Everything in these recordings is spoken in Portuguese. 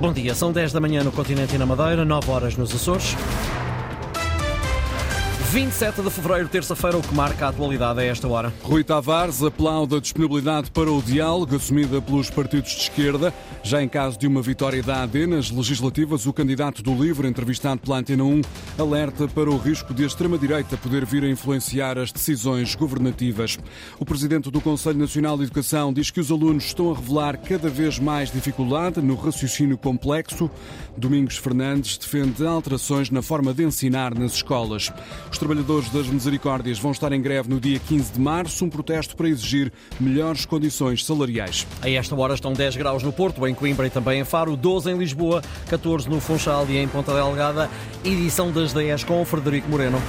Bom dia, são 10 da manhã no continente e na Madeira, 9 horas nos Açores. 27 de fevereiro, terça-feira, o que marca a atualidade a esta hora. Rui Tavares aplaude a disponibilidade para o diálogo assumida pelos partidos de esquerda. Já em caso de uma vitória da AD nas legislativas, o candidato do LIVRE, entrevistado pela Antena 1, alerta para o risco de a extrema-direita poder vir a influenciar as decisões governativas. O presidente do Conselho Nacional de Educação diz que os alunos estão a revelar cada vez mais dificuldade no raciocínio complexo. Domingos Fernandes defende alterações na forma de ensinar nas escolas. Os trabalhadores das Misericórdias vão estar em greve no dia 15 de março, um protesto para exigir melhores condições salariais. A esta hora estão 10 graus no Porto, em Coimbra e também em Faro, 12 em Lisboa, 14 no Funchal e em Ponta Delgada. Edição das 10 com o Frederico Moreno.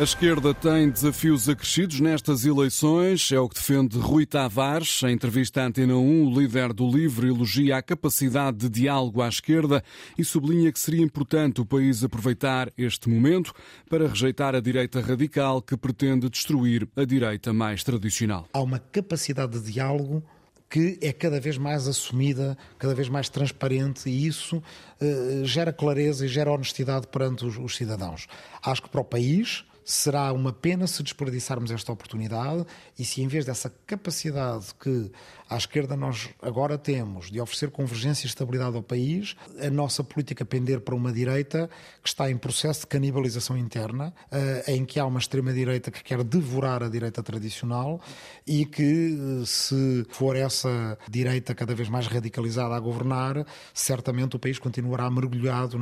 A esquerda tem desafios acrescidos nestas eleições, é o que defende Rui Tavares. Em entrevista à Antena 1, o líder do LIVRE elogia a capacidade de diálogo à esquerda e sublinha que seria importante o país aproveitar este momento para rejeitar a direita radical que pretende destruir a direita mais tradicional. Há uma capacidade de diálogo que é cada vez mais assumida, cada vez mais transparente e isso uh, gera clareza e gera honestidade perante os, os cidadãos. Acho que para o país será uma pena se desperdiçarmos esta oportunidade e se, em vez dessa capacidade que à esquerda nós agora temos de oferecer convergência e estabilidade ao país, a nossa política pender para uma direita que está em processo de canibalização interna, eh, em que há uma extrema-direita que quer devorar a direita tradicional e que, eh, se for essa direita cada vez mais radicalizada a governar, certamente o país continuará mergulhado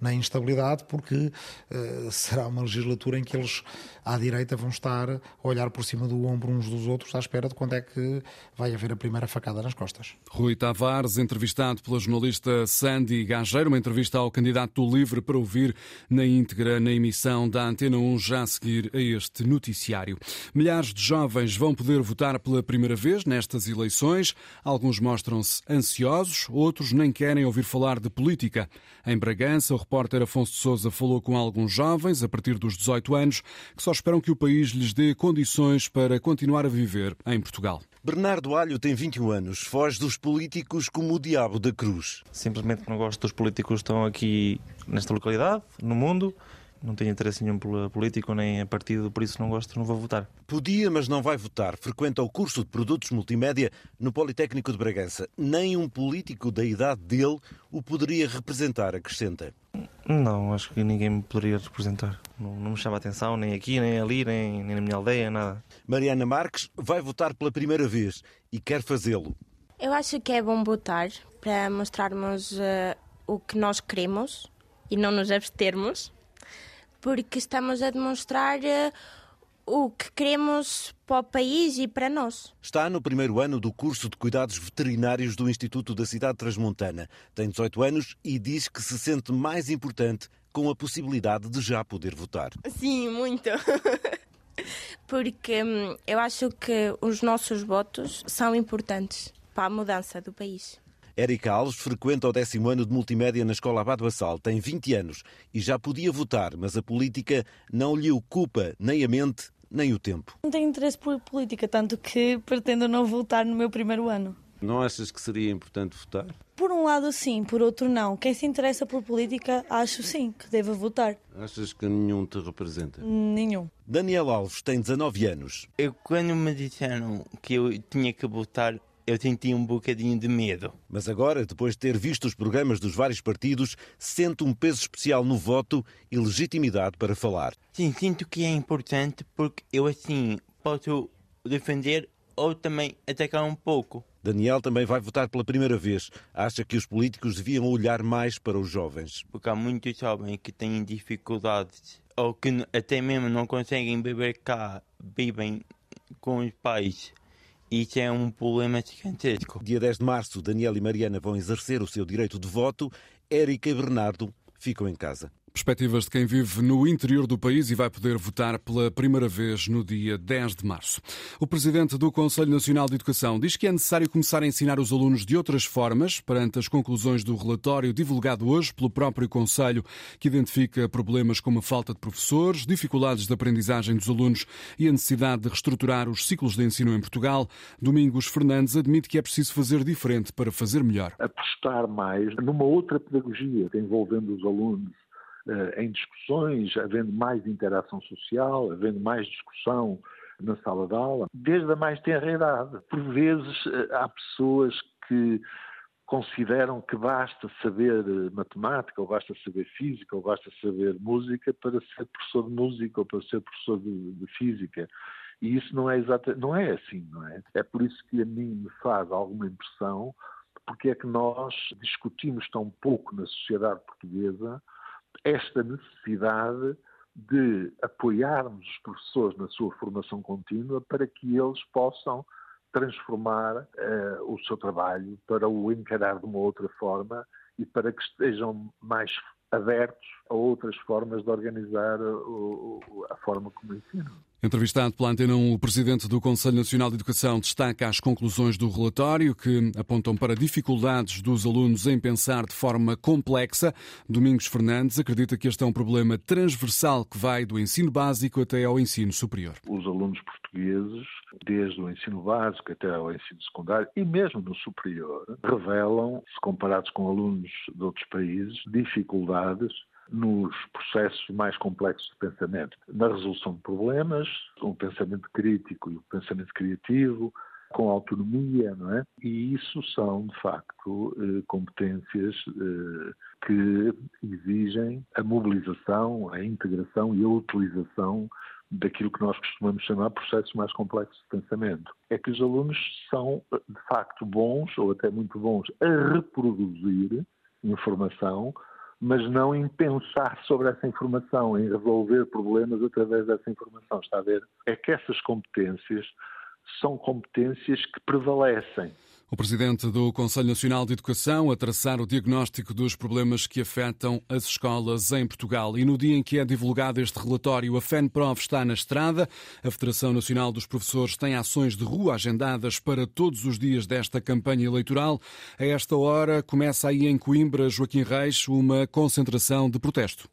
na, instabilidade, porque uh, será uma legislatura em que eles à direita vão estar a olhar por cima do ombro uns dos outros à espera de quando é que vai haver a primeira facada nas costas. Rui Tavares, entrevistado pela jornalista Sandy Gageiro, uma entrevista ao candidato do Livre para ouvir na íntegra na emissão da Antena 1 já a seguir a este noticiário. Milhares de jovens vão poder votar pela primeira vez nestas eleições. Alguns mostram-se ansiosos, outros nem querem ouvir falar de política. Em Bragança, o repórter Afonso de Souza falou com alguns jovens, a partir dos 18 anos, que só esperam que o país lhes dê condições para continuar a viver em Portugal. Bernardo Alho tem 21 anos, foge dos políticos como o diabo da cruz. Simplesmente não gosto dos políticos que estão aqui nesta localidade, no mundo. Não tenho interesse nenhum pela política nem a partido, por isso não gosto, não vou votar. Podia, mas não vai votar. Frequenta o curso de produtos multimédia no Politécnico de Bragança. Nem um político da idade dele o poderia representar, acrescenta. Não, acho que ninguém me poderia representar. Não, não me chama a atenção, nem aqui, nem ali, nem, nem na minha aldeia, nada. Mariana Marques vai votar pela primeira vez e quer fazê-lo. Eu acho que é bom votar para mostrarmos uh, o que nós queremos e não nos abstermos, porque estamos a demonstrar uh, o que queremos para o país e para nós. Está no primeiro ano do curso de cuidados veterinários do Instituto da Cidade Transmontana. Tem 18 anos e diz que se sente mais importante com a possibilidade de já poder votar. Sim, muito. Porque hum, eu acho que os nossos votos são importantes para a mudança do país. Érica Alves frequenta o décimo ano de multimédia na Escola Abado Assal. Tem 20 anos e já podia votar, mas a política não lhe ocupa nem a mente nem o tempo. Não tenho interesse por política, tanto que pretendo não votar no meu primeiro ano. Não achas que seria importante votar? Por um lado, sim, por outro, não. Quem se interessa por política, acho sim que deva votar. Achas que nenhum te representa? Nenhum. Daniel Alves tem 19 anos. Eu, quando me disseram que eu tinha que votar, eu senti um bocadinho de medo. Mas agora, depois de ter visto os programas dos vários partidos, sente um peso especial no voto e legitimidade para falar. Sim, sinto que é importante porque eu assim posso defender ou também atacar um pouco. Daniel também vai votar pela primeira vez. Acha que os políticos deviam olhar mais para os jovens. Porque há muitos jovens que têm dificuldades ou que até mesmo não conseguem beber cá, vivem com os pais isso é um problema gigantesco. Dia 10 de março, Daniel e Mariana vão exercer o seu direito de voto. Érica e Bernardo ficam em casa. Perspectivas de quem vive no interior do país e vai poder votar pela primeira vez no dia 10 de março. O presidente do Conselho Nacional de Educação diz que é necessário começar a ensinar os alunos de outras formas, perante as conclusões do relatório divulgado hoje pelo próprio Conselho, que identifica problemas como a falta de professores, dificuldades de aprendizagem dos alunos e a necessidade de reestruturar os ciclos de ensino em Portugal. Domingos Fernandes admite que é preciso fazer diferente para fazer melhor. Apostar mais numa outra pedagogia envolvendo os alunos em discussões, havendo mais interação social, havendo mais discussão na sala de aula, desde a mais tenra idade. Por vezes eh, há pessoas que consideram que basta saber eh, matemática, ou basta saber física, ou basta saber música para ser professor de música ou para ser professor de, de física. E isso não é exatamente, não é assim, não é? É por isso que a mim me faz alguma impressão porque é que nós discutimos tão pouco na sociedade portuguesa esta necessidade de apoiarmos os professores na sua formação contínua para que eles possam transformar uh, o seu trabalho, para o encarar de uma outra forma e para que estejam mais abertos a outras formas de organizar o, a forma como ensinam. Entrevistado pela Antena 1, o presidente do Conselho Nacional de Educação destaca as conclusões do relatório que apontam para dificuldades dos alunos em pensar de forma complexa. Domingos Fernandes acredita que este é um problema transversal que vai do ensino básico até ao ensino superior. Os alunos portugueses, desde o ensino básico até ao ensino secundário e mesmo no superior, revelam, se comparados com alunos de outros países, dificuldades nos processos mais complexos de pensamento, na resolução de problemas, o pensamento crítico e o pensamento criativo, com autonomia, não é? E isso são, de facto, eh, competências eh, que exigem a mobilização, a integração e a utilização daquilo que nós costumamos chamar processos mais complexos de pensamento. É que os alunos são, de facto, bons, ou até muito bons, a reproduzir informação mas não em pensar sobre essa informação, em resolver problemas através dessa informação. Está a ver? É que essas competências são competências que prevalecem. O presidente do Conselho Nacional de Educação a traçar o diagnóstico dos problemas que afetam as escolas em Portugal. E no dia em que é divulgado este relatório, a FENPROV está na estrada. A Federação Nacional dos Professores tem ações de rua agendadas para todos os dias desta campanha eleitoral. A esta hora começa aí em Coimbra, Joaquim Reis, uma concentração de protesto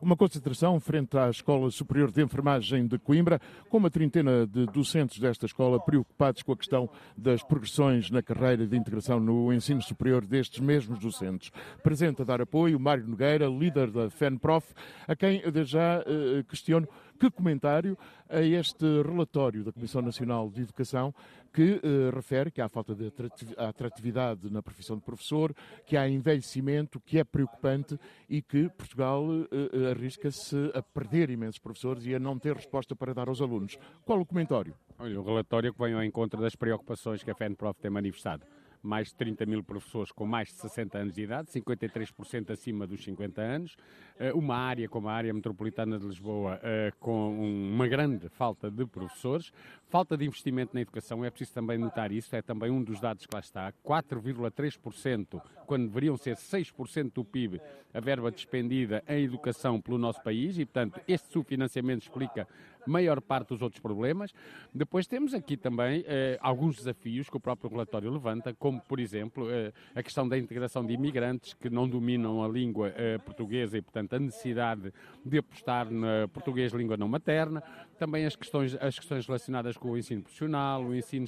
uma concentração frente à Escola Superior de Enfermagem de Coimbra, com uma trintena de docentes desta escola preocupados com a questão das progressões na carreira de integração no ensino superior destes mesmos docentes. Presente a dar apoio, Mário Nogueira, líder da FENPROF, a quem já uh, questiono que comentário a este relatório da Comissão Nacional de Educação que uh, refere que há falta de atratividade na profissão de professor, que há envelhecimento, que é preocupante e que Portugal uh, arrisca-se a perder imensos professores e a não ter resposta para dar aos alunos. Qual o comentário? Olha, o relatório que vem ao encontro das preocupações que a FENPROF tem manifestado mais de 30 mil professores com mais de 60 anos de idade, 53% acima dos 50 anos, eh, uma área como a área metropolitana de Lisboa eh, com uma grande falta de professores, falta de investimento na educação, é preciso também notar isso, é também um dos dados que lá está, 4,3%, quando deveriam ser 6% do PIB, a verba despendida em educação pelo nosso país e, portanto, este subfinanciamento explica maior parte dos outros problemas. Depois temos aqui também eh, alguns desafios que o próprio relatório levanta, como, por exemplo, eh, a questão da integração de imigrantes que não dominam a língua eh, portuguesa e, portanto, a necessidade de apostar na português língua não materna. Também as questões, as questões relacionadas com o ensino profissional, o ensino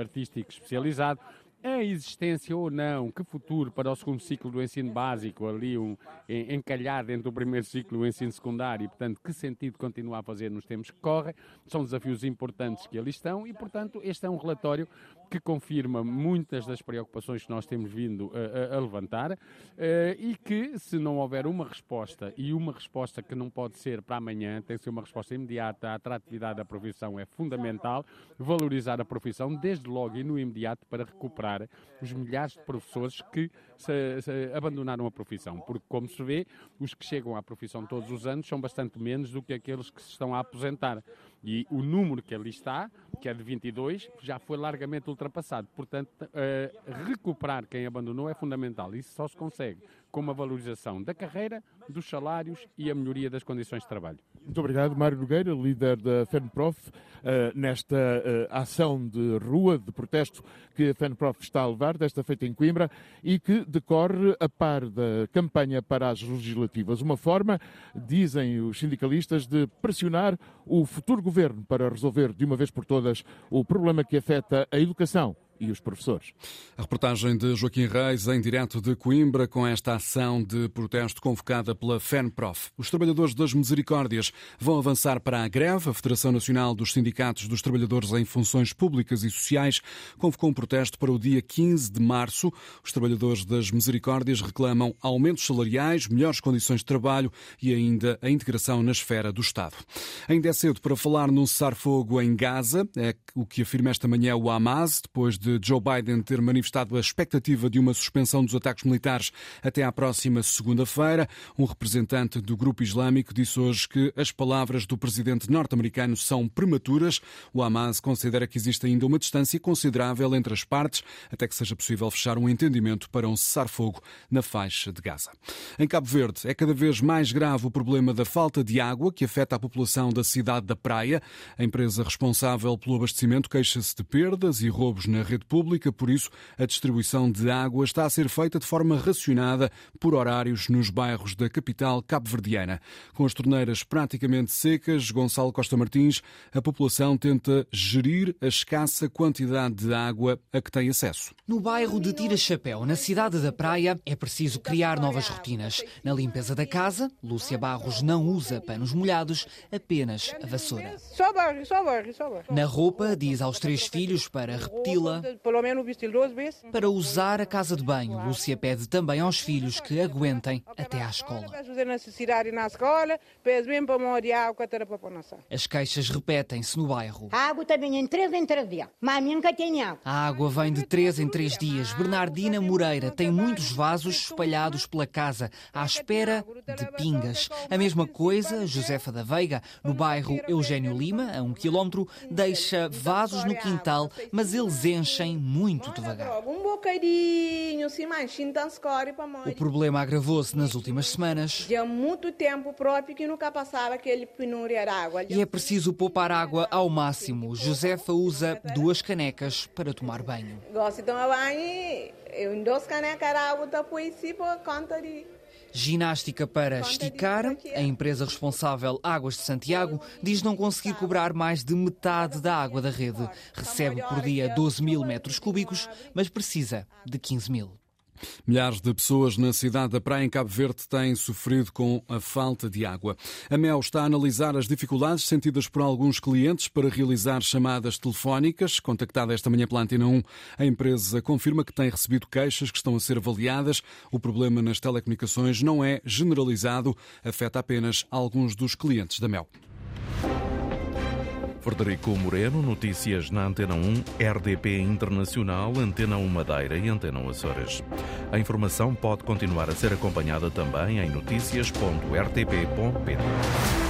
artístico especializado a existência ou não, que futuro para o segundo ciclo do ensino básico, ali um, encalhado entre o primeiro ciclo e o ensino secundário, e, portanto, que sentido continuar a fazer nos tempos que correm, são desafios importantes que ali estão, e, portanto, este é um relatório que confirma muitas das preocupações que nós temos vindo a, a, levantar, uh, e que, se não houver uma resposta, e uma resposta que não pode ser para amanhã, tem que ser uma resposta imediata, a atratividade da profissão é fundamental, valorizar a profissão desde logo e no imediato para recuperar os milhares de professores que se, se abandonaram a profissão. Porque, como se vê, os que chegam à profissão todos os anos são bastante menos do que aqueles que se estão a aposentar. E o número que ali está, que é de 22, já foi largamente ultrapassado. Portanto, uh, recuperar quem abandonou é fundamental. Isso só se consegue com uma valorização da carreira, dos salários e a melhoria das condições de trabalho. Muito obrigado, Mário Nogueira, líder da FENPROF, uh, nesta uh, ação de rua, de protesto que a FENPROF está a levar, desta feita em Coimbra, e que decorre a par da campanha para as legislativas. Uma forma, dizem os sindicalistas, de pressionar o futuro governo para resolver de uma vez por todas o problema que afeta a educação e os professores. A reportagem de Joaquim Reis, em direto de Coimbra, com esta ação de protesto convocada pela FENPROF. Os trabalhadores das Misericórdias vão avançar para a greve. A Federação Nacional dos Sindicatos dos Trabalhadores em Funções Públicas e Sociais convocou um protesto para o dia 15 de março. Os trabalhadores das Misericórdias reclamam aumentos salariais, melhores condições de trabalho e ainda a integração na esfera do Estado. Ainda é cedo para falar num cessar-fogo em Gaza, é o que afirma esta manhã o Hamas, depois de de Joe Biden ter manifestado a expectativa de uma suspensão dos ataques militares até à próxima segunda-feira. Um representante do grupo islâmico disse hoje que as palavras do presidente norte-americano são prematuras. O Hamas considera que existe ainda uma distância considerável entre as partes até que seja possível fechar um entendimento para um cessar-fogo na faixa de Gaza. Em Cabo Verde, é cada vez mais grave o problema da falta de água que afeta a população da cidade da Praia. A empresa responsável pelo abastecimento queixa-se de perdas e roubos na rede rede pública, por isso a distribuição de água está a ser feita de forma racionada por horários nos bairros da capital cabo-verdiana. Com as torneiras praticamente secas, Gonçalo Costa Martins, a população tenta gerir a escassa quantidade de água a que tem acesso. No bairro de Tira Chapéu, na cidade da Praia, é preciso criar novas rotinas. Na limpeza da casa, Lúcia Barros não usa panos molhados, apenas a vassoura. Só barre, só barre, só barre. Na roupa, diz aos três filhos para repeti-la pelo menos vestir duas vezes. Para usar a casa de banho, Lúcia pede também aos filhos que aguentem até à escola. As queixas repetem-se no bairro. A água também em três em três dias, mas nunca tem água. A água vem de três em três dias. Bernardina Moreira tem muitos vasos espalhados pela casa, à espera de pingas. A mesma coisa, Josefa da Veiga, no bairro Eugênio Lima, a um quilómetro, deixa vasos no quintal, mas eles enchem enchem muito devagar. O problema agravou-se nas últimas semanas. Já há muito tempo próprio que nunca passava aquele penúria de água. E é preciso poupar água ao máximo. Josefa usa duas canecas para tomar banho. Gosto de tomar banho, eu em duas canecas de água, depois se por conta de Ginástica para esticar. A empresa responsável Águas de Santiago diz não conseguir cobrar mais de metade da água da rede. Recebe por dia 12 mil metros cúbicos, mas precisa de 15 mil. Milhares de pessoas na cidade da Praia, em Cabo Verde, têm sofrido com a falta de água. A MEL está a analisar as dificuldades sentidas por alguns clientes para realizar chamadas telefónicas. Contactada esta manhã pela Antena 1, a empresa confirma que tem recebido queixas que estão a ser avaliadas. O problema nas telecomunicações não é generalizado, afeta apenas alguns dos clientes da MEL. Frederico Moreno, notícias na Antena 1, RDP Internacional, Antena 1 Madeira e Antena 1 Açores. A informação pode continuar a ser acompanhada também em notícias.rtp.pt.